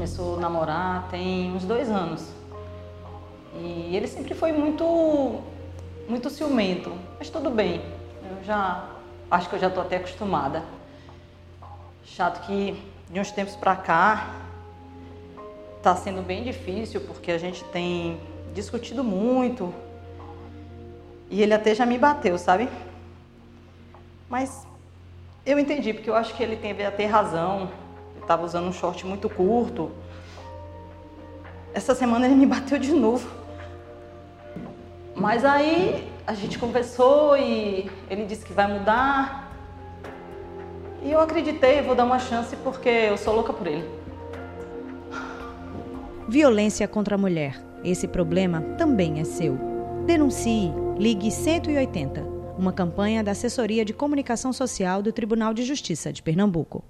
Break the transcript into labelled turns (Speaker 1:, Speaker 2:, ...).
Speaker 1: começou a namorar tem uns dois anos. E ele sempre foi muito, muito ciumento, mas tudo bem. Eu já acho que eu já estou até acostumada. Chato que de uns tempos para cá está sendo bem difícil porque a gente tem discutido muito e ele até já me bateu, sabe? Mas eu entendi porque eu acho que ele teve até razão. Estava usando um short muito curto. Essa semana ele me bateu de novo. Mas aí a gente conversou e ele disse que vai mudar. E eu acreditei, vou dar uma chance porque eu sou louca por ele.
Speaker 2: Violência contra a mulher. Esse problema também é seu. Denuncie. Ligue 180. Uma campanha da Assessoria de Comunicação Social do Tribunal de Justiça de Pernambuco.